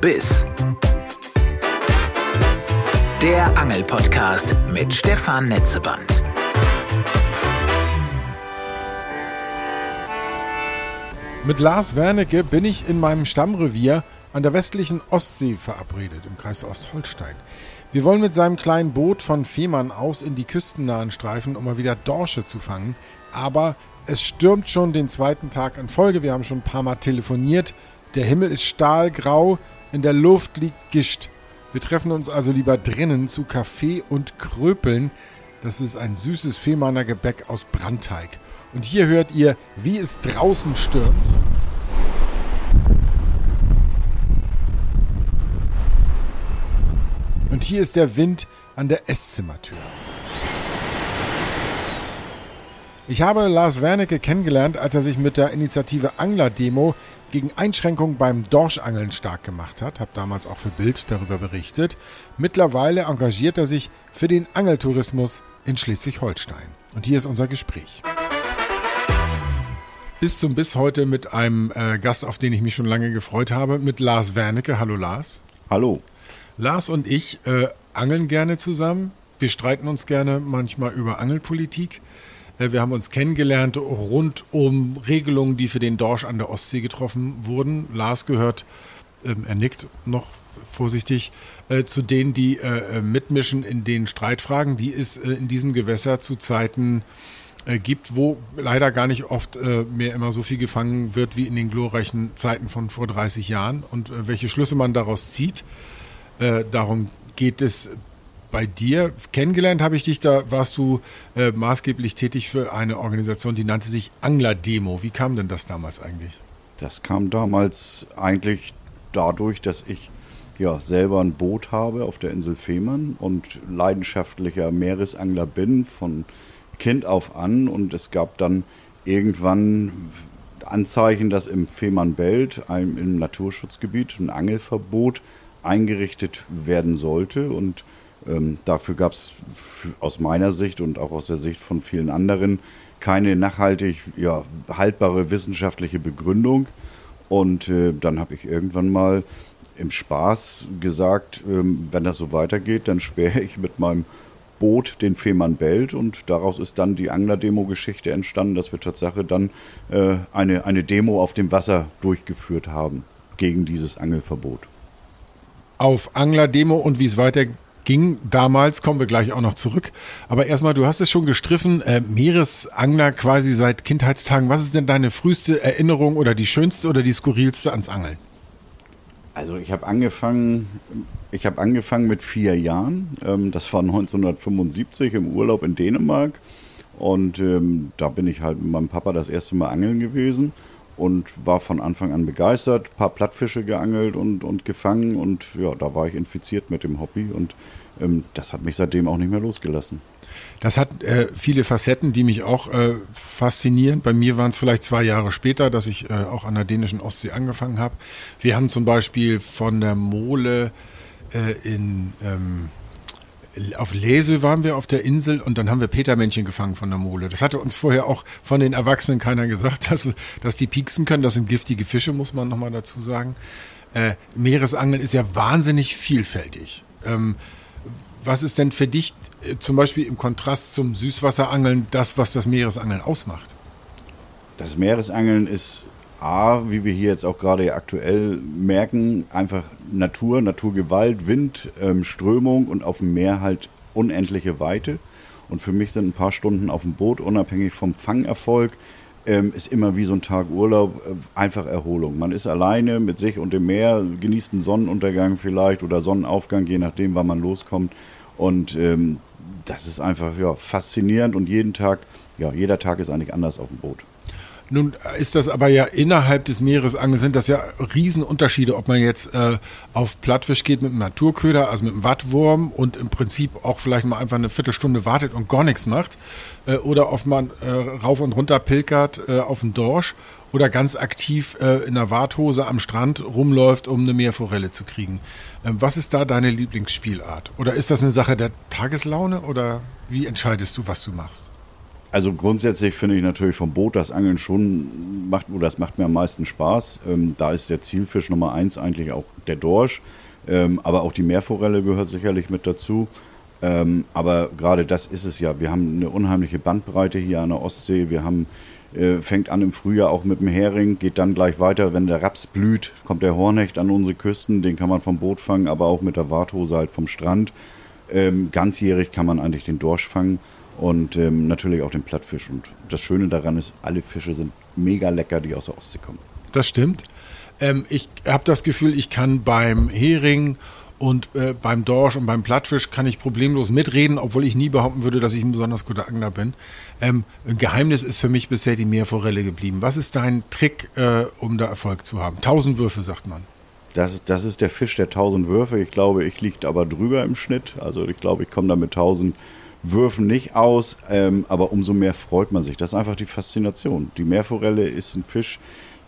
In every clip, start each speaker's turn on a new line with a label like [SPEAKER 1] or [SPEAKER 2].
[SPEAKER 1] Biss. Der Angelpodcast mit Stefan Netzeband.
[SPEAKER 2] Mit Lars Wernicke bin ich in meinem Stammrevier an der westlichen Ostsee verabredet, im Kreis Ostholstein. Wir wollen mit seinem kleinen Boot von Fehmarn aus in die küstennahen Streifen, um mal wieder Dorsche zu fangen. Aber es stürmt schon den zweiten Tag in Folge. Wir haben schon ein paar Mal telefoniert. Der Himmel ist stahlgrau, in der Luft liegt Gischt. Wir treffen uns also lieber drinnen zu Kaffee und Kröpeln. Das ist ein süßes Fehmarner Gebäck aus Brandteig. Und hier hört ihr, wie es draußen stürmt. Und hier ist der Wind an der Esszimmertür. Ich habe Lars Wernicke kennengelernt, als er sich mit der Initiative Angler-Demo gegen Einschränkungen beim Dorschangeln stark gemacht hat. Habe damals auch für Bild darüber berichtet. Mittlerweile engagiert er sich für den Angeltourismus in Schleswig-Holstein. Und hier ist unser Gespräch. Bis zum Biss heute mit einem äh, Gast, auf den ich mich schon lange gefreut habe, mit Lars Wernicke. Hallo Lars.
[SPEAKER 3] Hallo.
[SPEAKER 2] Lars und ich äh, angeln gerne zusammen. Wir streiten uns gerne manchmal über Angelpolitik. Äh, wir haben uns kennengelernt rund um Regelungen, die für den Dorsch an der Ostsee getroffen wurden. Lars gehört, ähm, er nickt noch vorsichtig, äh, zu denen, die äh, mitmischen in den Streitfragen, die es in diesem Gewässer zu Zeiten gibt, wo leider gar nicht oft mehr immer so viel gefangen wird wie in den glorreichen Zeiten von vor 30 Jahren und welche Schlüsse man daraus zieht. darum geht es bei dir. Kennengelernt habe ich dich, da warst du äh, maßgeblich tätig für eine Organisation, die nannte sich Angler Demo. Wie kam denn das damals eigentlich?
[SPEAKER 3] Das kam damals eigentlich dadurch, dass ich ja selber ein Boot habe auf der Insel Fehmarn und leidenschaftlicher Meeresangler bin von Kind auf an und es gab dann irgendwann Anzeichen, dass im Fehmarnbelt, einem im Naturschutzgebiet, ein Angelverbot eingerichtet werden sollte und ähm, dafür gab es aus meiner Sicht und auch aus der Sicht von vielen anderen keine nachhaltig ja, haltbare wissenschaftliche Begründung. Und äh, dann habe ich irgendwann mal im Spaß gesagt, ähm, wenn das so weitergeht, dann sperre ich mit meinem Boot den Fehmarn Belt und daraus ist dann die Angler-Demo-Geschichte entstanden, dass wir Tatsache dann äh, eine, eine Demo auf dem Wasser durchgeführt haben gegen dieses Angelverbot.
[SPEAKER 2] Auf Angler-Demo und wie es weitergeht ging damals, kommen wir gleich auch noch zurück. Aber erstmal, du hast es schon gestriffen, äh, Meeresangler quasi seit Kindheitstagen. Was ist denn deine früheste Erinnerung oder die schönste oder die skurrilste ans Angeln?
[SPEAKER 3] Also ich habe angefangen, ich habe angefangen mit vier Jahren. Ähm, das war 1975 im Urlaub in Dänemark. Und ähm, da bin ich halt mit meinem Papa das erste Mal angeln gewesen und war von Anfang an begeistert, ein paar Plattfische geangelt und, und gefangen und ja, da war ich infiziert mit dem Hobby und ähm, das hat mich seitdem auch nicht mehr losgelassen.
[SPEAKER 2] Das hat äh, viele Facetten, die mich auch äh, faszinieren. Bei mir waren es vielleicht zwei Jahre später, dass ich äh, auch an der dänischen Ostsee angefangen habe. Wir haben zum Beispiel von der Mole äh, in ähm, auf Lesö waren wir auf der Insel und dann haben wir Petermännchen gefangen von der Mole. Das hatte uns vorher auch von den Erwachsenen keiner gesagt, dass, dass die pieksen können. Das sind giftige Fische, muss man nochmal dazu sagen. Äh, Meeresangeln ist ja wahnsinnig vielfältig. Ähm, was ist denn für dich äh, zum Beispiel im Kontrast zum Süßwasserangeln das, was das Meeresangeln ausmacht?
[SPEAKER 3] Das Meeresangeln ist A, wie wir hier jetzt auch gerade aktuell merken, einfach Natur, Naturgewalt, Wind, ähm, Strömung und auf dem Meer halt unendliche Weite. Und für mich sind ein paar Stunden auf dem Boot, unabhängig vom Fangerfolg, ähm, ist immer wie so ein Tag Urlaub, äh, einfach Erholung. Man ist alleine mit sich und dem Meer, genießt einen Sonnenuntergang vielleicht oder Sonnenaufgang, je nachdem, wann man loskommt. Und ähm, das ist einfach ja, faszinierend und jeden Tag, ja, jeder Tag ist eigentlich anders auf dem Boot.
[SPEAKER 2] Nun ist das aber ja innerhalb des Meeresangels sind das ja Riesenunterschiede, ob man jetzt äh, auf Plattfisch geht mit einem Naturköder, also mit einem Wattwurm und im Prinzip auch vielleicht mal einfach eine Viertelstunde wartet und gar nichts macht, äh, oder ob man äh, rauf und runter pilgert äh, auf dem Dorsch oder ganz aktiv äh, in der Warthose am Strand rumläuft, um eine Meerforelle zu kriegen. Ähm, was ist da deine Lieblingsspielart? Oder ist das eine Sache der Tageslaune oder wie entscheidest du, was du machst?
[SPEAKER 3] Also grundsätzlich finde ich natürlich vom Boot das Angeln schon macht, oder das macht mir am meisten Spaß. Ähm, da ist der Zielfisch Nummer eins eigentlich auch der Dorsch. Ähm, aber auch die Meerforelle gehört sicherlich mit dazu. Ähm, aber gerade das ist es ja. Wir haben eine unheimliche Bandbreite hier an der Ostsee. Wir haben äh, fängt an im Frühjahr auch mit dem Hering, geht dann gleich weiter. Wenn der Raps blüht, kommt der Hornecht an unsere Küsten. Den kann man vom Boot fangen, aber auch mit der Warthose halt vom Strand. Ähm, ganzjährig kann man eigentlich den Dorsch fangen und ähm, natürlich auch den Plattfisch. Und das Schöne daran ist, alle Fische sind mega lecker, die aus der Ostsee kommen.
[SPEAKER 2] Das stimmt. Ähm, ich habe das Gefühl, ich kann beim Hering und äh, beim Dorsch und beim Plattfisch kann ich problemlos mitreden, obwohl ich nie behaupten würde, dass ich ein besonders guter Angler bin. Ähm, ein Geheimnis ist für mich bisher die Meerforelle geblieben. Was ist dein Trick, äh, um da Erfolg zu haben? Tausend Würfe, sagt man.
[SPEAKER 3] Das, das ist der Fisch der tausend Würfe. Ich glaube, ich liege aber drüber im Schnitt. Also ich glaube, ich komme da mit tausend Würfen nicht aus, ähm, aber umso mehr freut man sich. Das ist einfach die Faszination. Die Meerforelle ist ein Fisch,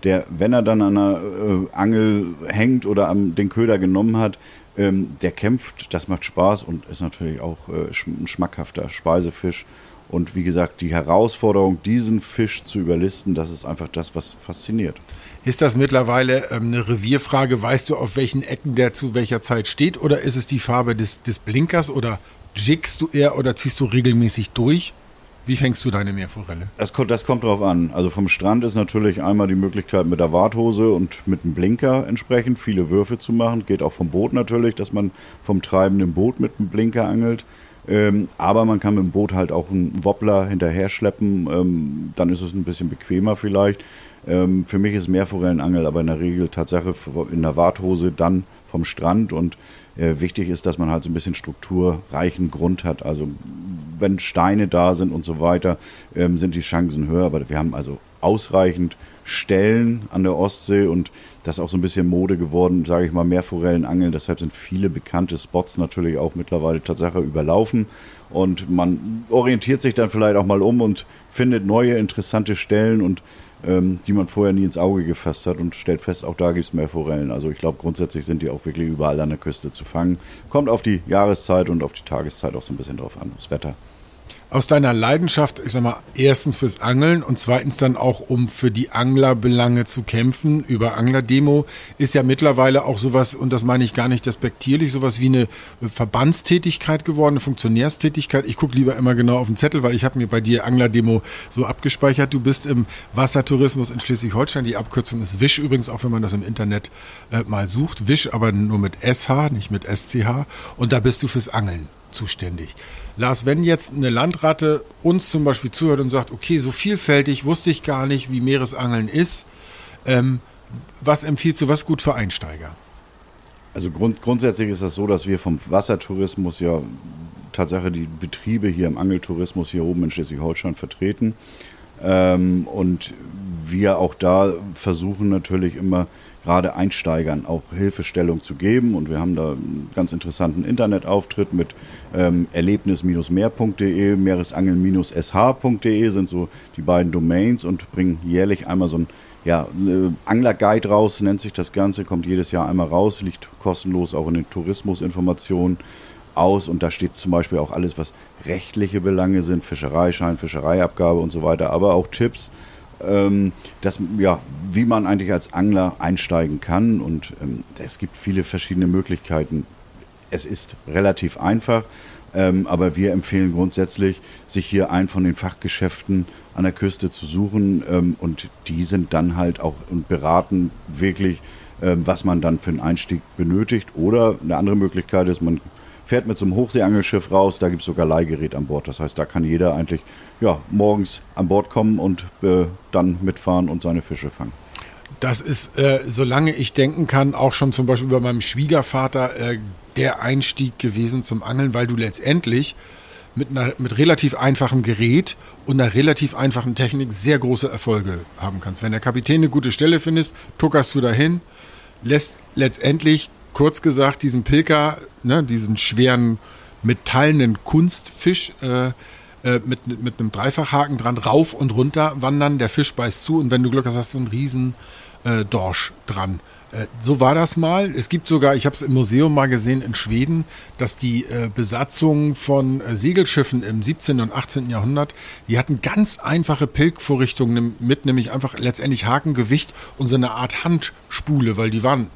[SPEAKER 3] der, wenn er dann an einer äh, Angel hängt oder am, den Köder genommen hat, ähm, der kämpft, das macht Spaß und ist natürlich auch äh, ein schmackhafter Speisefisch. Und wie gesagt, die Herausforderung, diesen Fisch zu überlisten, das ist einfach das, was fasziniert.
[SPEAKER 2] Ist das mittlerweile ähm, eine Revierfrage? Weißt du, auf welchen Ecken der zu welcher Zeit steht? Oder ist es die Farbe des, des Blinkers? Oder jiggst du eher oder ziehst du regelmäßig durch? Wie fängst du deine Meerforelle?
[SPEAKER 3] Das, das kommt drauf an. Also vom Strand ist natürlich einmal die Möglichkeit mit der Warthose und mit dem Blinker entsprechend viele Würfe zu machen. Geht auch vom Boot natürlich, dass man vom treibenden Boot mit dem Blinker angelt. Ähm, aber man kann mit dem Boot halt auch einen Wobbler hinterher schleppen. Ähm, dann ist es ein bisschen bequemer vielleicht. Ähm, für mich ist Meerforellenangel aber in der Regel Tatsache in der Warthose dann vom Strand und äh, wichtig ist, dass man halt so ein bisschen strukturreichen Grund hat. Also wenn Steine da sind und so weiter, ähm, sind die Chancen höher. Aber wir haben also ausreichend Stellen an der Ostsee und das ist auch so ein bisschen Mode geworden, sage ich mal, mehr Forellenangeln. Deshalb sind viele bekannte Spots natürlich auch mittlerweile Tatsache überlaufen. Und man orientiert sich dann vielleicht auch mal um und findet neue interessante Stellen und ähm, die man vorher nie ins Auge gefasst hat und stellt fest, auch da gibt es mehr Forellen. Also ich glaube, grundsätzlich sind die auch wirklich überall an der Küste zu fangen. Kommt auf die Jahreszeit und auf die Tageszeit auch so ein bisschen drauf an, das Wetter
[SPEAKER 2] aus deiner Leidenschaft, ich sag mal, erstens fürs Angeln und zweitens dann auch, um für die Anglerbelange zu kämpfen, über Anglerdemo, ist ja mittlerweile auch sowas, und das meine ich gar nicht despektierlich, sowas wie eine Verbandstätigkeit geworden, eine Funktionärstätigkeit. Ich gucke lieber immer genau auf den Zettel, weil ich habe mir bei dir Anglerdemo so abgespeichert. Du bist im Wassertourismus in Schleswig-Holstein. Die Abkürzung ist Wisch übrigens, auch wenn man das im Internet äh, mal sucht. Wisch, aber nur mit SH, nicht mit SCH. Und da bist du fürs Angeln zuständig. Lars, wenn jetzt eine Landratte uns zum Beispiel zuhört und sagt, okay, so vielfältig wusste ich gar nicht, wie Meeresangeln ist, ähm, was empfiehlst du, was gut für Einsteiger?
[SPEAKER 3] Also grund, grundsätzlich ist das so, dass wir vom Wassertourismus ja Tatsache die Betriebe hier im Angeltourismus hier oben in Schleswig-Holstein vertreten. Ähm, und wir auch da versuchen natürlich immer gerade Einsteigern auch Hilfestellung zu geben. Und wir haben da einen ganz interessanten Internetauftritt mit ähm, erlebnis-meer.de, meeresangeln-sh.de sind so die beiden Domains und bringen jährlich einmal so ein ja, Angler-Guide raus, nennt sich das Ganze, kommt jedes Jahr einmal raus, liegt kostenlos auch in den Tourismusinformationen aus und da steht zum Beispiel auch alles, was rechtliche Belange sind, Fischereischein, Fischereiabgabe und so weiter, aber auch Tipps, ähm, dass, ja, wie man eigentlich als Angler einsteigen kann. Und ähm, es gibt viele verschiedene Möglichkeiten. Es ist relativ einfach, ähm, aber wir empfehlen grundsätzlich, sich hier einen von den Fachgeschäften an der Küste zu suchen. Ähm, und die sind dann halt auch und beraten wirklich, ähm, was man dann für einen Einstieg benötigt. Oder eine andere Möglichkeit ist, man fährt mit so einem Hochseeangelschiff raus, da gibt es sogar Leihgerät an Bord. Das heißt, da kann jeder eigentlich ja, morgens an Bord kommen und äh, dann mitfahren und seine Fische fangen.
[SPEAKER 2] Das ist, äh, solange ich denken kann, auch schon zum Beispiel bei meinem Schwiegervater äh, der Einstieg gewesen zum Angeln, weil du letztendlich mit, einer, mit relativ einfachem Gerät und einer relativ einfachen Technik sehr große Erfolge haben kannst. Wenn der Kapitän eine gute Stelle findest, tuckerst du dahin, lässt letztendlich kurz gesagt, diesen Pilker, ne, diesen schweren metallenen Kunstfisch äh, äh, mit, mit einem Dreifachhaken dran rauf und runter wandern. Der Fisch beißt zu und wenn du Glück hast, hast du einen riesen äh, Dorsch dran. Äh, so war das mal. Es gibt sogar, ich habe es im Museum mal gesehen in Schweden, dass die äh, Besatzung von äh, Segelschiffen im 17. und 18. Jahrhundert, die hatten ganz einfache Pilgvorrichtungen mit, nämlich einfach letztendlich Hakengewicht und so eine Art Handspule, weil die waren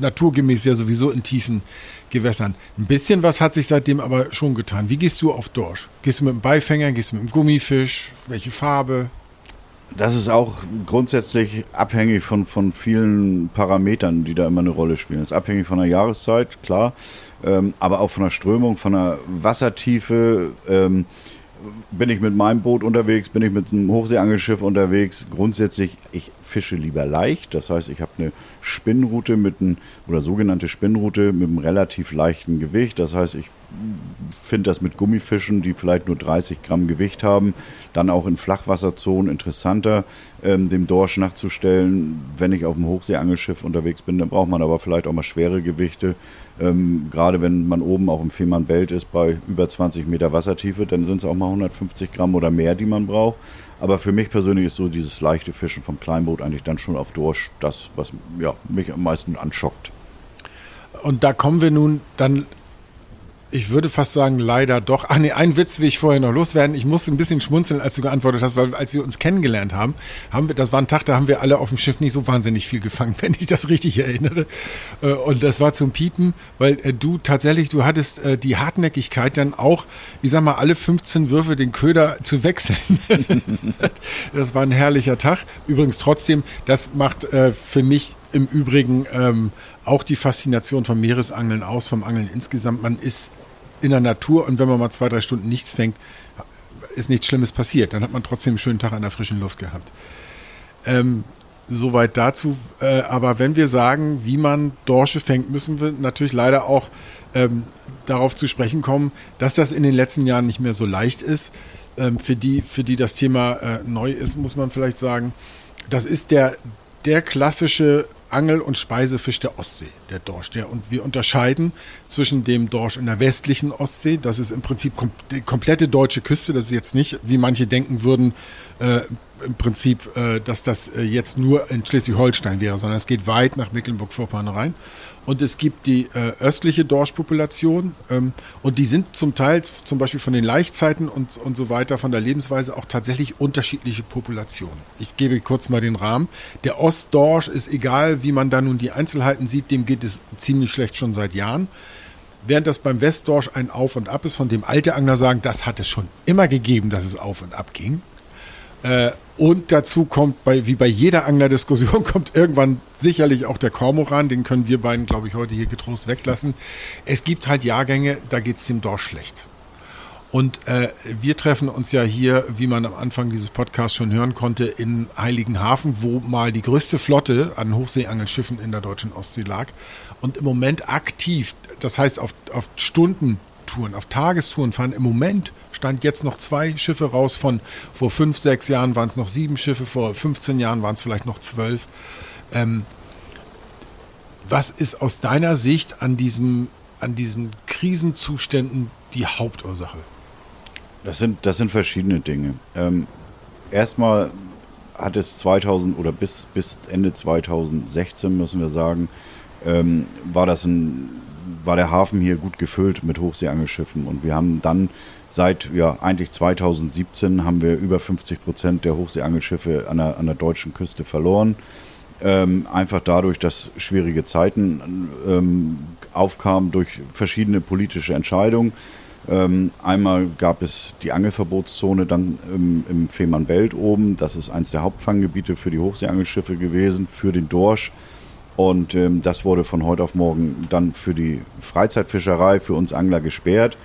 [SPEAKER 2] naturgemäß ja sowieso in tiefen Gewässern. Ein bisschen was hat sich seitdem aber schon getan. Wie gehst du auf Dorsch? Gehst du mit dem Beifänger, gehst du mit dem Gummifisch? Welche Farbe?
[SPEAKER 3] Das ist auch grundsätzlich abhängig von, von vielen Parametern, die da immer eine Rolle spielen. Das ist abhängig von der Jahreszeit, klar, ähm, aber auch von der Strömung, von der Wassertiefe. Ähm, bin ich mit meinem Boot unterwegs, bin ich mit einem Hochseeangelschiff unterwegs. Grundsätzlich, ich fische lieber leicht. Das heißt, ich habe eine Spinnroute mit einem, oder sogenannte Spinnroute mit einem relativ leichten Gewicht. Das heißt, ich finde das mit Gummifischen, die vielleicht nur 30 Gramm Gewicht haben, dann auch in Flachwasserzonen interessanter, ähm, dem Dorsch nachzustellen. Wenn ich auf dem Hochseeangelschiff unterwegs bin, dann braucht man aber vielleicht auch mal schwere Gewichte. Ähm, gerade wenn man oben auch im Fehmarnbelt ist bei über 20 Meter Wassertiefe, dann sind es auch mal 150 Gramm oder mehr, die man braucht. Aber für mich persönlich ist so dieses leichte Fischen vom Kleinboot eigentlich dann schon auf Dorsch das, was ja, mich am meisten anschockt.
[SPEAKER 2] Und da kommen wir nun dann ich würde fast sagen, leider doch. Ach nee, einen Witz will ich vorher noch loswerden. Ich musste ein bisschen schmunzeln, als du geantwortet hast, weil als wir uns kennengelernt haben, haben wir, das war ein Tag, da haben wir alle auf dem Schiff nicht so wahnsinnig viel gefangen, wenn ich das richtig erinnere. Äh, und das war zum Piepen, weil äh, du tatsächlich, du hattest äh, die Hartnäckigkeit dann auch, ich sag mal, alle 15 Würfe den Köder zu wechseln. das war ein herrlicher Tag. Übrigens trotzdem, das macht für mich im Übrigen ähm, auch die Faszination vom Meeresangeln aus, vom Angeln insgesamt. Man ist in der Natur und wenn man mal zwei, drei Stunden nichts fängt, ist nichts Schlimmes passiert. Dann hat man trotzdem einen schönen Tag an der frischen Luft gehabt. Ähm, soweit dazu. Äh, aber wenn wir sagen, wie man Dorsche fängt, müssen wir natürlich leider auch ähm, darauf zu sprechen kommen, dass das in den letzten Jahren nicht mehr so leicht ist. Ähm, für, die, für die das Thema äh, neu ist, muss man vielleicht sagen, das ist der, der klassische Angel- und Speisefisch der Ostsee, der Dorsch. Der, und wir unterscheiden zwischen dem Dorsch in der westlichen Ostsee, das ist im Prinzip kom die komplette deutsche Küste, das ist jetzt nicht, wie manche denken würden, äh, im Prinzip, äh, dass das äh, jetzt nur in Schleswig-Holstein wäre, sondern es geht weit nach Mecklenburg-Vorpommern rein. Und es gibt die äh, östliche Dorschpopulation ähm, und die sind zum Teil zum Beispiel von den Laichzeiten und, und so weiter, von der Lebensweise auch tatsächlich unterschiedliche Populationen. Ich gebe kurz mal den Rahmen. Der Ostdorsch ist egal, wie man da nun die Einzelheiten sieht, dem geht es ziemlich schlecht schon seit Jahren. Während das beim Westdorsch ein Auf und Ab ist, von dem alte Angler sagen, das hat es schon immer gegeben, dass es auf und ab ging. Äh, und dazu kommt, bei, wie bei jeder Anglerdiskussion, kommt irgendwann sicherlich auch der Kormoran. Den können wir beiden, glaube ich, heute hier getrost weglassen. Es gibt halt Jahrgänge, da geht es dem Dorsch schlecht. Und äh, wir treffen uns ja hier, wie man am Anfang dieses Podcasts schon hören konnte, in Heiligenhafen, wo mal die größte Flotte an Hochseeangelschiffen in der deutschen Ostsee lag. Und im Moment aktiv, das heißt auf, auf Stundentouren, auf Tagestouren fahren im Moment stand jetzt noch zwei Schiffe raus. Von vor fünf, sechs Jahren waren es noch sieben Schiffe, vor 15 Jahren waren es vielleicht noch zwölf. Ähm, was ist aus deiner Sicht an, diesem, an diesen Krisenzuständen die Hauptursache?
[SPEAKER 3] Das sind, das sind verschiedene Dinge. Ähm, erstmal hat es 2000 oder bis, bis Ende 2016, müssen wir sagen, ähm, war das ein war der Hafen hier gut gefüllt mit Hochseeangelschiffen und wir haben dann seit ja, eigentlich 2017 haben wir über 50 Prozent der Hochseeangelschiffe an der, an der deutschen Küste verloren. Ähm, einfach dadurch, dass schwierige Zeiten ähm, aufkamen durch verschiedene politische Entscheidungen. Ähm, einmal gab es die Angelverbotszone dann im, im Fehmarnbelt oben. Das ist eines der Hauptfanggebiete für die Hochseeangelschiffe gewesen, für den Dorsch. Und ähm, das wurde von heute auf morgen dann für die Freizeitfischerei, für uns Angler gesperrt.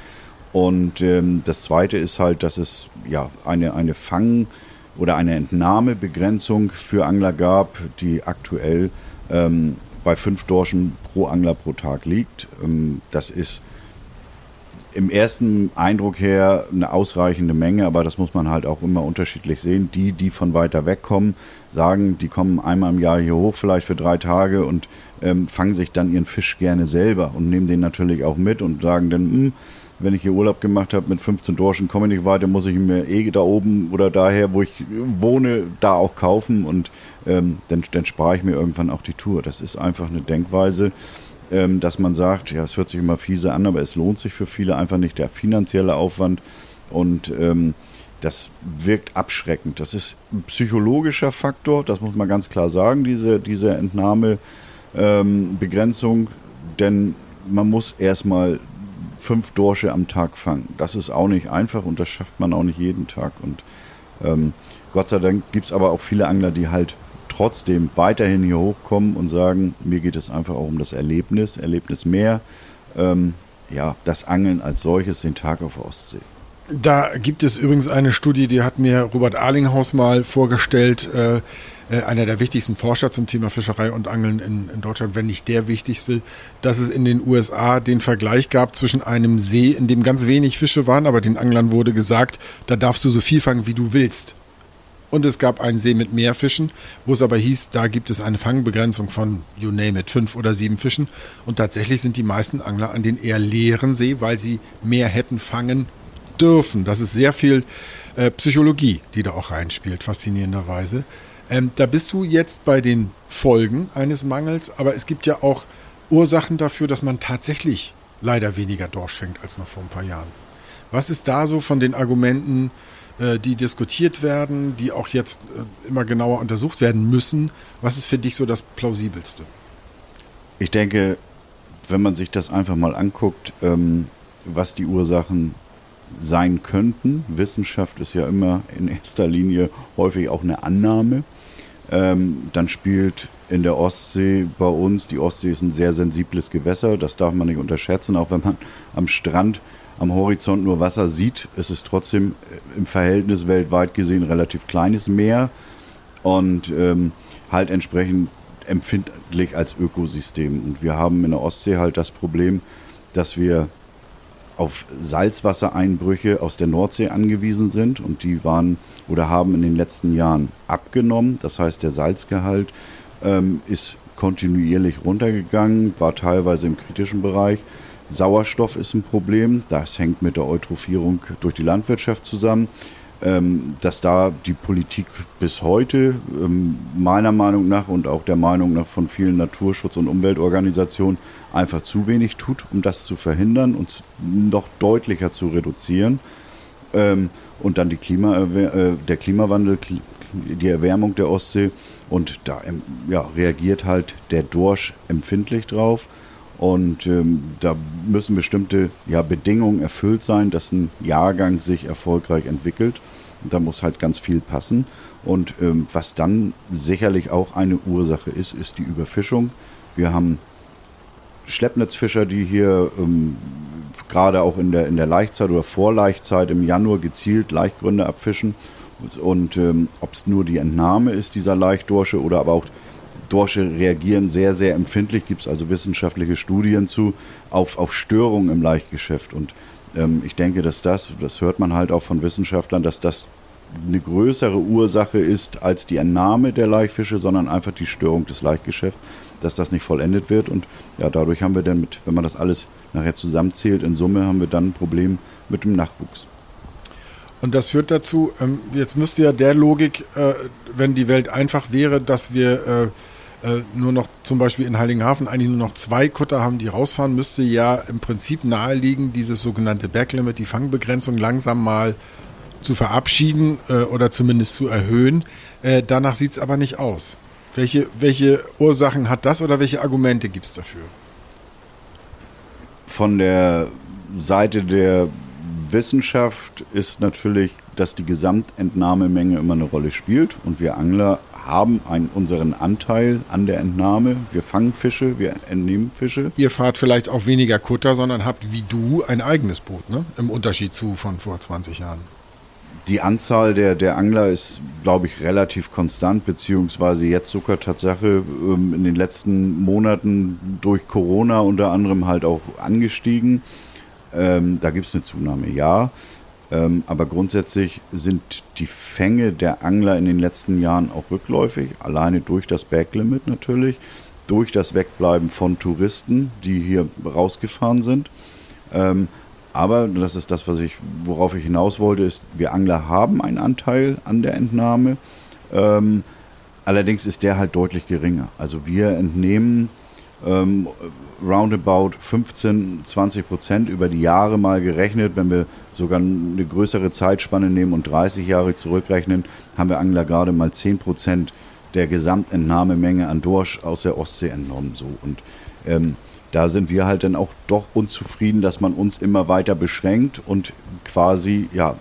[SPEAKER 3] Und ähm, das Zweite ist halt, dass es ja eine, eine Fang- oder eine Entnahmebegrenzung für Angler gab, die aktuell ähm, bei fünf Dorschen pro Angler pro Tag liegt. Ähm, das ist im ersten Eindruck her eine ausreichende Menge, aber das muss man halt auch immer unterschiedlich sehen. Die, die von weiter weg kommen, sagen, die kommen einmal im Jahr hier hoch, vielleicht für drei Tage und ähm, fangen sich dann ihren Fisch gerne selber und nehmen den natürlich auch mit und sagen dann, mh, hm, wenn ich hier Urlaub gemacht habe mit 15 Dorschen, komme ich nicht weiter, muss ich mir eh da oben oder daher, wo ich wohne, da auch kaufen und ähm, dann, dann spare ich mir irgendwann auch die Tour. Das ist einfach eine Denkweise, ähm, dass man sagt, ja, es hört sich immer fiese an, aber es lohnt sich für viele einfach nicht der finanzielle Aufwand und ähm, das wirkt abschreckend. Das ist ein psychologischer Faktor, das muss man ganz klar sagen, diese, diese Entnahmebegrenzung, ähm, denn man muss erstmal fünf Dorsche am Tag fangen. Das ist auch nicht einfach und das schafft man auch nicht jeden Tag. Und ähm, Gott sei Dank gibt es aber auch viele Angler, die halt trotzdem weiterhin hier hochkommen und sagen, mir geht es einfach auch um das Erlebnis, Erlebnis mehr. Ähm, ja, das Angeln als solches, den Tag auf der Ostsee.
[SPEAKER 2] Da gibt es übrigens eine Studie, die hat mir Robert Arlinghaus mal vorgestellt, äh, äh, einer der wichtigsten Forscher zum Thema Fischerei und Angeln in, in, Deutschland, wenn nicht der wichtigste, dass es in den USA den Vergleich gab zwischen einem See, in dem ganz wenig Fische waren, aber den Anglern wurde gesagt, da darfst du so viel fangen, wie du willst. Und es gab einen See mit mehr Fischen, wo es aber hieß, da gibt es eine Fangbegrenzung von, you name it, fünf oder sieben Fischen. Und tatsächlich sind die meisten Angler an den eher leeren See, weil sie mehr hätten fangen dürfen. Das ist sehr viel äh, Psychologie, die da auch reinspielt, faszinierenderweise. Ähm, da bist du jetzt bei den Folgen eines Mangels, aber es gibt ja auch Ursachen dafür, dass man tatsächlich leider weniger Dorsch fängt als noch vor ein paar Jahren. Was ist da so von den Argumenten, äh, die diskutiert werden, die auch jetzt äh, immer genauer untersucht werden müssen? Was ist für dich so das Plausibelste?
[SPEAKER 3] Ich denke, wenn man sich das einfach mal anguckt, ähm, was die Ursachen sein könnten. Wissenschaft ist ja immer in erster Linie häufig auch eine Annahme. Ähm, dann spielt in der Ostsee bei uns, die Ostsee ist ein sehr sensibles Gewässer, das darf man nicht unterschätzen, auch wenn man am Strand am Horizont nur Wasser sieht, ist es trotzdem äh, im Verhältnis weltweit gesehen relativ kleines Meer und ähm, halt entsprechend empfindlich als Ökosystem. Und wir haben in der Ostsee halt das Problem, dass wir auf Salzwassereinbrüche aus der Nordsee angewiesen sind und die waren oder haben in den letzten Jahren abgenommen. Das heißt, der Salzgehalt ähm, ist kontinuierlich runtergegangen, war teilweise im kritischen Bereich. Sauerstoff ist ein Problem, das hängt mit der Eutrophierung durch die Landwirtschaft zusammen. Ähm, dass da die Politik bis heute ähm, meiner Meinung nach und auch der Meinung nach von vielen Naturschutz- und Umweltorganisationen einfach zu wenig tut, um das zu verhindern und noch deutlicher zu reduzieren. Ähm, und dann die Klima, äh, der Klimawandel, die Erwärmung der Ostsee und da ja, reagiert halt der Dorsch empfindlich drauf. Und ähm, da müssen bestimmte ja, Bedingungen erfüllt sein, dass ein Jahrgang sich erfolgreich entwickelt. Da muss halt ganz viel passen. Und ähm, was dann sicherlich auch eine Ursache ist, ist die Überfischung. Wir haben Schleppnetzfischer, die hier ähm, gerade auch in der, in der Laichzeit oder Vorlaichzeit im Januar gezielt Laichgründe abfischen. Und ähm, ob es nur die Entnahme ist dieser Laichdorsche oder aber auch Dorsche reagieren sehr, sehr empfindlich, gibt es also wissenschaftliche Studien zu, auf, auf Störungen im Laichgeschäft. Und ich denke, dass das, das hört man halt auch von Wissenschaftlern, dass das eine größere Ursache ist als die Entnahme der Laichfische, sondern einfach die Störung des Laichgeschäfts, dass das nicht vollendet wird. Und ja, dadurch haben wir dann mit, wenn man das alles nachher zusammenzählt, in Summe haben wir dann ein Problem mit dem Nachwuchs.
[SPEAKER 2] Und das führt dazu, ähm, jetzt müsste ja der Logik, äh, wenn die Welt einfach wäre, dass wir äh, nur noch zum Beispiel in Heiligenhafen eigentlich nur noch zwei Kutter haben, die rausfahren, müsste ja im Prinzip naheliegen, dieses sogenannte Backlimit, die Fangbegrenzung langsam mal zu verabschieden äh, oder zumindest zu erhöhen. Äh, danach sieht es aber nicht aus. Welche, welche Ursachen hat das oder welche Argumente gibt es dafür?
[SPEAKER 3] Von der Seite der Wissenschaft ist natürlich, dass die Gesamtentnahmemenge immer eine Rolle spielt und wir Angler haben einen, unseren Anteil an der Entnahme. Wir fangen Fische, wir entnehmen Fische.
[SPEAKER 2] Ihr fahrt vielleicht auch weniger Kutter, sondern habt wie du ein eigenes Boot, ne? Im Unterschied zu von vor 20 Jahren.
[SPEAKER 3] Die Anzahl der, der Angler ist, glaube ich, relativ konstant, beziehungsweise jetzt sogar Tatsache ähm, in den letzten Monaten durch Corona unter anderem halt auch angestiegen. Ähm, da gibt es eine Zunahme, ja. Ähm, aber grundsätzlich sind die Fänge der Angler in den letzten Jahren auch rückläufig, alleine durch das Backlimit natürlich, durch das Wegbleiben von Touristen, die hier rausgefahren sind. Ähm, Aber das ist das, was ich, worauf ich hinaus wollte, ist, wir Angler haben einen Anteil an der Entnahme. Ähm, allerdings ist der halt deutlich geringer. Also wir entnehmen ähm, roundabout 15, 20 Prozent über die Jahre mal gerechnet. Wenn wir sogar eine größere Zeitspanne nehmen und 30 Jahre zurückrechnen, haben wir Angler gerade mal 10 Prozent der Gesamtentnahmemenge an Dorsch aus der Ostsee entnommen. So. Und ähm, da sind wir halt dann auch doch unzufrieden, dass man uns immer weiter beschränkt und quasi ja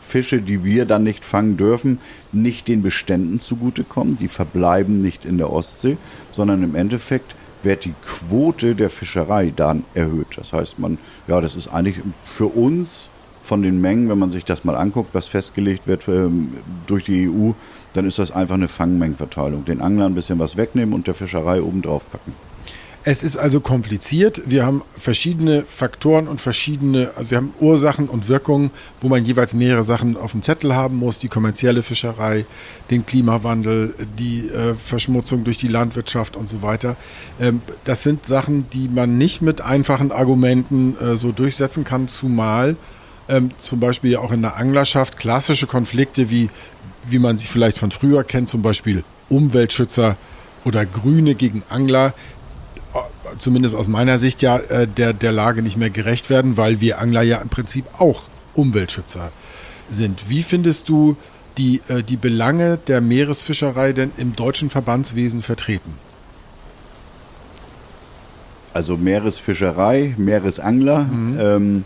[SPEAKER 3] Fische, die wir dann nicht fangen dürfen, nicht den Beständen zugutekommen. Die verbleiben nicht in der Ostsee, sondern im Endeffekt wird die Quote der Fischerei dann erhöht. Das heißt, man, ja, das ist eigentlich für uns von den Mengen, wenn man sich das mal anguckt, was festgelegt wird ähm, durch die EU, dann ist das einfach eine Fangmengenverteilung. Den Anglern ein bisschen was wegnehmen und der Fischerei oben drauf packen.
[SPEAKER 2] Es ist also kompliziert. Wir haben verschiedene Faktoren und verschiedene, also wir haben Ursachen und Wirkungen, wo man jeweils mehrere Sachen auf dem Zettel haben muss. Die kommerzielle Fischerei, den Klimawandel, die äh, Verschmutzung durch die Landwirtschaft und so weiter. Ähm, das sind Sachen, die man nicht mit einfachen Argumenten äh, so durchsetzen kann, zumal ähm, zum Beispiel auch in der Anglerschaft klassische Konflikte, wie, wie man sie vielleicht von früher kennt, zum Beispiel Umweltschützer oder Grüne gegen Angler, zumindest aus meiner Sicht ja äh, der, der Lage nicht mehr gerecht werden, weil wir Angler ja im Prinzip auch Umweltschützer sind. Wie findest du die, äh, die Belange der Meeresfischerei denn im deutschen Verbandswesen vertreten?
[SPEAKER 3] Also Meeresfischerei, Meeresangler, mhm. ähm,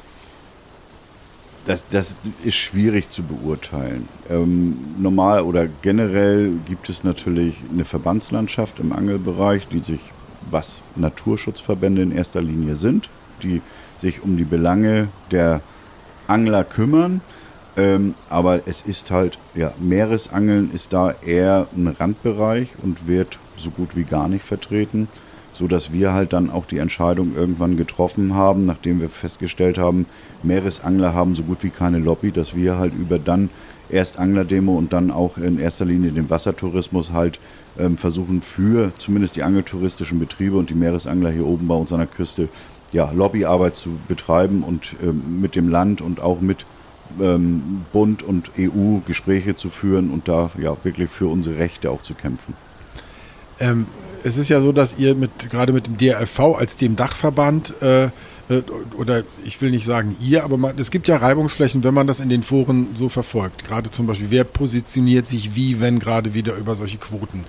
[SPEAKER 3] das, das ist schwierig zu beurteilen. Ähm, normal oder generell gibt es natürlich eine Verbandslandschaft im Angelbereich, die sich was Naturschutzverbände in erster Linie sind, die sich um die Belange der Angler kümmern. Ähm, aber es ist halt, ja, Meeresangeln ist da eher ein Randbereich und wird so gut wie gar nicht vertreten, so dass wir halt dann auch die Entscheidung irgendwann getroffen haben, nachdem wir festgestellt haben, Meeresangler haben so gut wie keine Lobby, dass wir halt über dann erst Anglerdemo und dann auch in erster Linie den Wassertourismus halt ähm, versuchen für zumindest die angeltouristischen Betriebe und die Meeresangler hier oben bei uns an der Küste ja, Lobbyarbeit zu betreiben und ähm, mit dem Land und auch mit ähm, Bund und EU Gespräche zu führen und da ja wirklich für unsere Rechte auch zu kämpfen.
[SPEAKER 2] Ähm, es ist ja so, dass ihr mit gerade mit dem DRFV als dem Dachverband äh, äh, oder ich will nicht sagen ihr, aber man, es gibt ja Reibungsflächen, wenn man das in den Foren so verfolgt. Gerade zum Beispiel, wer positioniert sich wie, wenn gerade wieder über solche Quoten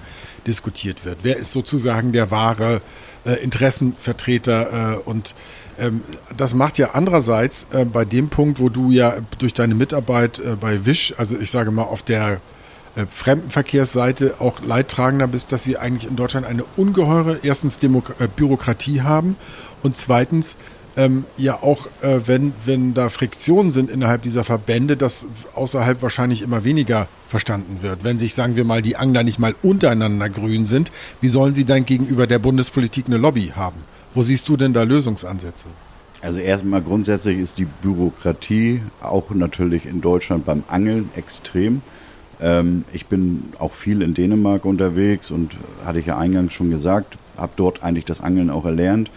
[SPEAKER 2] diskutiert wird? Wer ist sozusagen der wahre äh, Interessenvertreter? Äh, und ähm, das macht ja andererseits äh, bei dem Punkt, wo du ja durch deine Mitarbeit äh, bei Wisch, also ich sage mal auf der Fremdenverkehrsseite auch leidtragender bist, dass wir eigentlich in Deutschland eine ungeheure erstens Demok Bürokratie haben und zweitens ähm, ja auch, äh, wenn, wenn da Friktionen sind innerhalb dieser Verbände, das außerhalb wahrscheinlich immer weniger verstanden wird. Wenn sich, sagen wir mal, die Angler nicht mal untereinander grün sind, wie sollen sie dann gegenüber der Bundespolitik eine Lobby haben? Wo siehst du denn da Lösungsansätze?
[SPEAKER 3] Also erstmal grundsätzlich ist die Bürokratie auch natürlich in Deutschland beim Angeln extrem. Ähm, ich bin auch viel in Dänemark unterwegs und hatte ich ja eingangs schon gesagt, habe dort eigentlich das Angeln auch erlernt.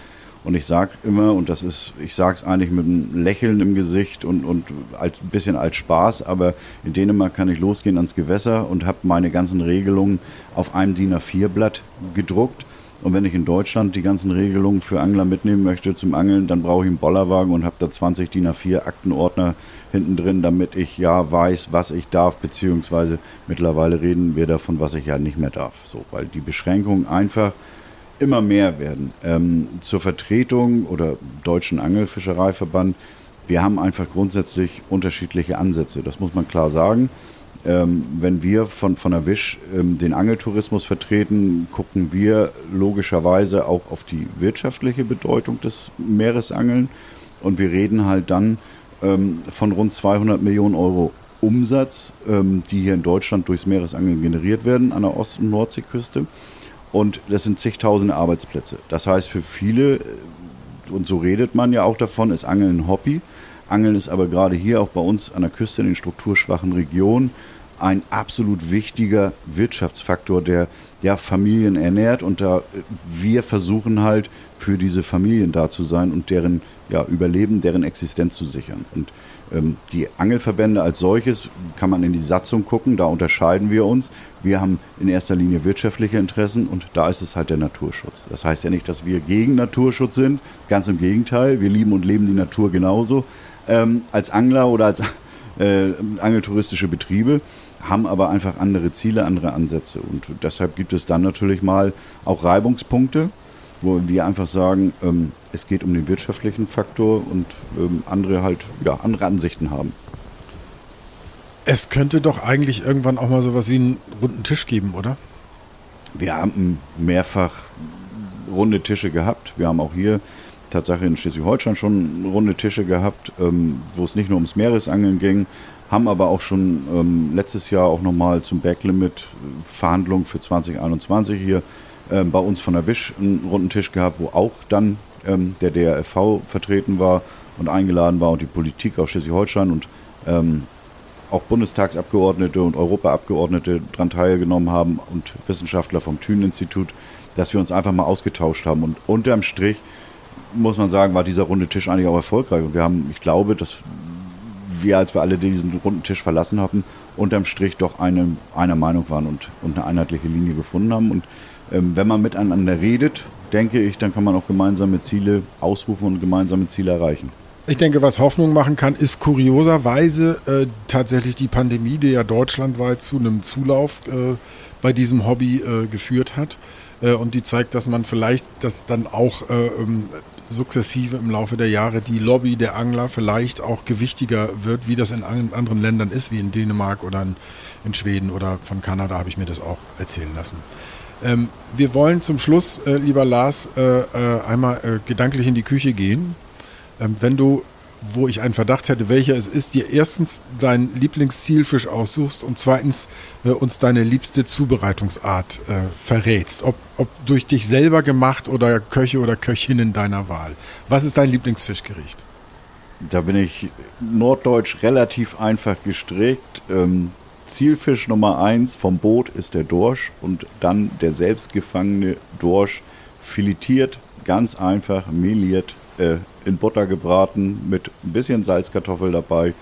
[SPEAKER 3] Und ich sage immer, und das ist, ich sage es eigentlich mit einem Lächeln im Gesicht und, und als, ein bisschen als Spaß, aber in Dänemark kann ich losgehen ans Gewässer und habe meine ganzen Regelungen auf einem DIN A4-Blatt gedruckt. Und wenn ich in Deutschland die ganzen Regelungen für Angler mitnehmen möchte zum Angeln, dann brauche ich einen Bollerwagen und habe da 20 DIN A4 Aktenordner hinten drin, damit ich ja weiß, was ich darf, beziehungsweise mittlerweile reden wir davon, was ich ja nicht mehr darf. So, weil die Beschränkung einfach immer mehr werden. Ähm, zur Vertretung oder Deutschen Angelfischereiverband, wir haben einfach grundsätzlich unterschiedliche Ansätze, das muss man klar sagen. Ähm, wenn wir von, von der Wisch ähm, den Angeltourismus vertreten, gucken wir logischerweise auch auf die wirtschaftliche Bedeutung des Meeresangeln und wir reden halt dann ähm, von rund 200 Millionen Euro Umsatz, ähm, die hier in Deutschland durchs Meeresangeln generiert werden an der Ost- und Nordseeküste. Und das sind zigtausende Arbeitsplätze. Das heißt, für viele, äh, und so redet man ja auch davon, ist Angeln ein Hobby. Angeln ist aber gerade hier auch bei uns an der Küste in den strukturschwachen Regionen ein absolut wichtiger Wirtschaftsfaktor, der ja Familien ernährt und da wir versuchen halt für diese Familien da zu sein und deren ja, Überleben, deren Existenz zu sichern. Und ähm, die Angelverbände als solches kann man in die Satzung gucken, da unterscheiden wir uns. Wir haben in erster Linie wirtschaftliche Interessen und da ist es halt der Naturschutz. Das heißt ja nicht, dass wir gegen Naturschutz sind, ganz im Gegenteil. Wir lieben und leben die Natur genauso ähm, als Angler oder als äh, angeltouristische Betriebe haben aber einfach andere Ziele, andere Ansätze. Und deshalb gibt es dann natürlich mal auch Reibungspunkte, wo wir einfach sagen, ähm, es geht um den wirtschaftlichen Faktor und ähm, andere halt ja, andere Ansichten haben.
[SPEAKER 2] Es könnte doch eigentlich irgendwann auch mal sowas wie einen runden Tisch geben, oder?
[SPEAKER 3] Wir haben mehrfach runde Tische gehabt. Wir haben auch hier Tatsache in Schleswig-Holstein schon runde Tische gehabt, ähm, wo es nicht nur ums Meeresangeln ging, haben aber auch schon ähm, letztes Jahr auch nochmal zum Backlimit äh, Verhandlungen für 2021 hier äh, bei uns von der Wisch einen runden Tisch gehabt, wo auch dann ähm, der DRFV vertreten war und eingeladen war und die Politik aus Schleswig-Holstein und ähm, auch Bundestagsabgeordnete und Europaabgeordnete daran teilgenommen haben und Wissenschaftler vom Thünen-Institut, dass wir uns einfach mal ausgetauscht haben. Und unterm Strich muss man sagen, war dieser runde Tisch eigentlich auch erfolgreich. Und wir haben, ich glaube, dass wir, als wir alle diesen runden Tisch verlassen haben, unterm Strich doch eine, einer Meinung waren und, und eine einheitliche Linie gefunden haben. Und ähm, wenn man miteinander redet, denke ich, dann kann man auch gemeinsame Ziele ausrufen und gemeinsame Ziele erreichen.
[SPEAKER 2] Ich denke, was Hoffnung machen kann, ist kurioserweise äh, tatsächlich die Pandemie, die ja deutschlandweit zu einem Zulauf äh, bei diesem Hobby äh, geführt hat. Äh, und die zeigt, dass man vielleicht das dann auch äh, ähm, sukzessive im Laufe der Jahre die Lobby der Angler vielleicht auch gewichtiger wird, wie das in anderen Ländern ist, wie in Dänemark oder in, in Schweden oder von Kanada habe ich mir das auch erzählen lassen. Ähm, wir wollen zum Schluss, äh, lieber Lars, äh, äh, einmal äh, gedanklich in die Küche gehen. Ähm, wenn du, wo ich einen Verdacht hätte, welcher es ist, dir erstens deinen Lieblingszielfisch aussuchst und zweitens äh, uns deine liebste Zubereitungsart verrätst. Ob, ob durch dich selber gemacht oder Köche oder Köchinnen deiner Wahl. Was ist dein Lieblingsfischgericht?
[SPEAKER 3] Da bin ich norddeutsch relativ einfach gestrickt. Ähm, Zielfisch Nummer 1 vom Boot ist der Dorsch und dann der selbstgefangene Dorsch filetiert, ganz einfach meliert, äh, in Butter gebraten mit ein bisschen Salzkartoffel dabei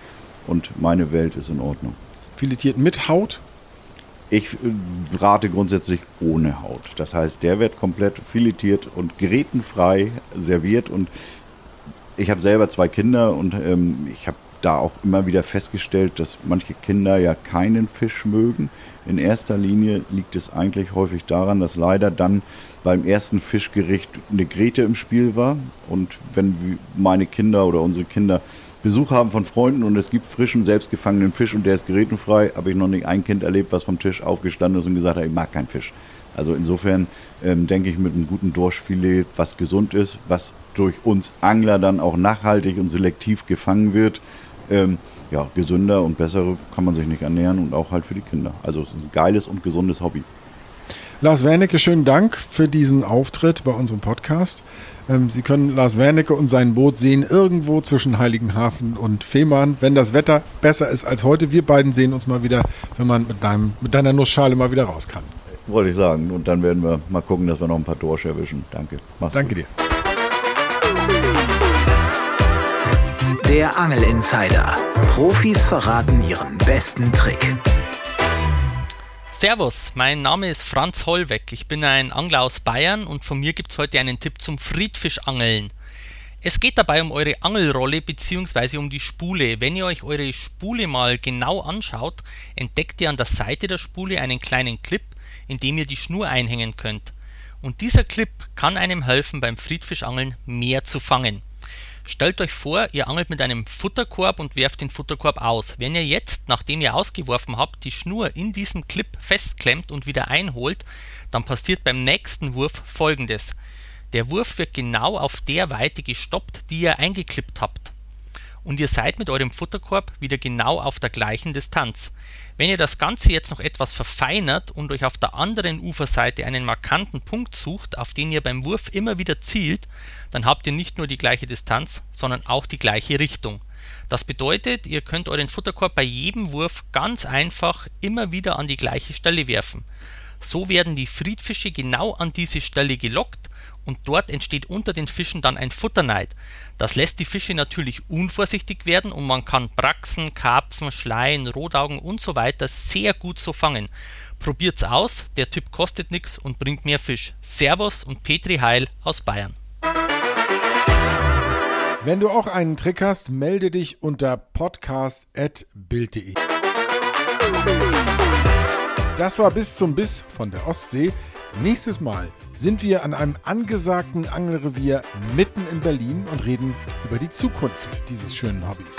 [SPEAKER 3] und meine Welt ist in Ordnung.
[SPEAKER 2] Filetiert mit Haut?
[SPEAKER 3] Ich äh, rate grundsätzlich ohne Haut. Das heißt, der wird komplett filetiert und gerätenfrei serviert und ich habe selber zwei Kinder und ähm, ich habe da auch immer wieder festgestellt, dass manche Kinder ja keinen Fisch mögen. In erster Linie liegt es eigentlich häufig daran, dass leider dann beim ersten Fischgericht eine Grete im Spiel war. Und wenn meine Kinder oder unsere Kinder Besuch haben von Freunden und es gibt frischen, selbstgefangenen Fisch und der ist gerätenfrei, habe ich noch nicht ein Kind erlebt, was vom Tisch aufgestanden ist und gesagt hat, ich mag keinen Fisch. Also insofern ähm, denke ich mit einem guten Dorschfilet, was gesund ist, was durch uns Angler dann auch nachhaltig und selektiv gefangen wird, ähm, ja, gesünder und bessere kann man sich nicht ernähren und auch halt für die Kinder. Also es ist ein geiles und gesundes Hobby.
[SPEAKER 2] Lars Wernicke, schönen Dank für diesen Auftritt bei unserem Podcast. Ähm, Sie können Lars Wernicke und sein Boot sehen irgendwo zwischen Heiligenhafen und Fehmarn, wenn das Wetter besser ist als heute. Wir beiden sehen uns mal wieder, wenn man mit, deinem, mit deiner Nussschale mal wieder raus kann.
[SPEAKER 3] Wollte ich sagen. Und dann werden wir mal gucken, dass wir noch ein paar Dorsche erwischen. Danke.
[SPEAKER 2] Mach's Danke gut. dir.
[SPEAKER 1] Der Angel Insider. Profis verraten ihren besten Trick.
[SPEAKER 4] Servus, mein Name ist Franz Hollweg. Ich bin ein Angler aus Bayern und von mir gibt es heute einen Tipp zum Friedfischangeln. Es geht dabei um eure Angelrolle bzw. um die Spule. Wenn ihr euch eure Spule mal genau anschaut, entdeckt ihr an der Seite der Spule einen kleinen Clip, in dem ihr die Schnur einhängen könnt. Und dieser Clip kann einem helfen, beim Friedfischangeln mehr zu fangen. Stellt euch vor, ihr angelt mit einem Futterkorb und werft den Futterkorb aus. Wenn ihr jetzt, nachdem ihr ausgeworfen habt, die Schnur in diesem Clip festklemmt und wieder einholt, dann passiert beim nächsten Wurf folgendes. Der Wurf wird genau auf der Weite gestoppt, die ihr eingeklippt habt. Und ihr seid mit eurem Futterkorb wieder genau auf der gleichen Distanz. Wenn ihr das Ganze jetzt noch etwas verfeinert und euch auf der anderen Uferseite einen markanten Punkt sucht, auf den ihr beim Wurf immer wieder zielt, dann habt ihr nicht nur die gleiche Distanz, sondern auch die gleiche Richtung. Das bedeutet, ihr könnt euren Futterkorb bei jedem Wurf ganz einfach immer wieder an die gleiche Stelle werfen. So werden die Friedfische genau an diese Stelle gelockt und dort entsteht unter den Fischen dann ein Futterneid. Das lässt die Fische natürlich unvorsichtig werden und man kann Braxen, Karpfen, Schleien, Rotaugen und so weiter sehr gut so fangen. Probiert's aus, der Tipp kostet nichts und bringt mehr Fisch. Servus und Petri Heil aus Bayern.
[SPEAKER 2] Wenn du auch einen Trick hast, melde dich unter podcast.bild.de. Das war bis zum Biss von der Ostsee. Nächstes Mal sind wir an einem angesagten Angelrevier mitten in Berlin und reden über die Zukunft dieses schönen Hobbys.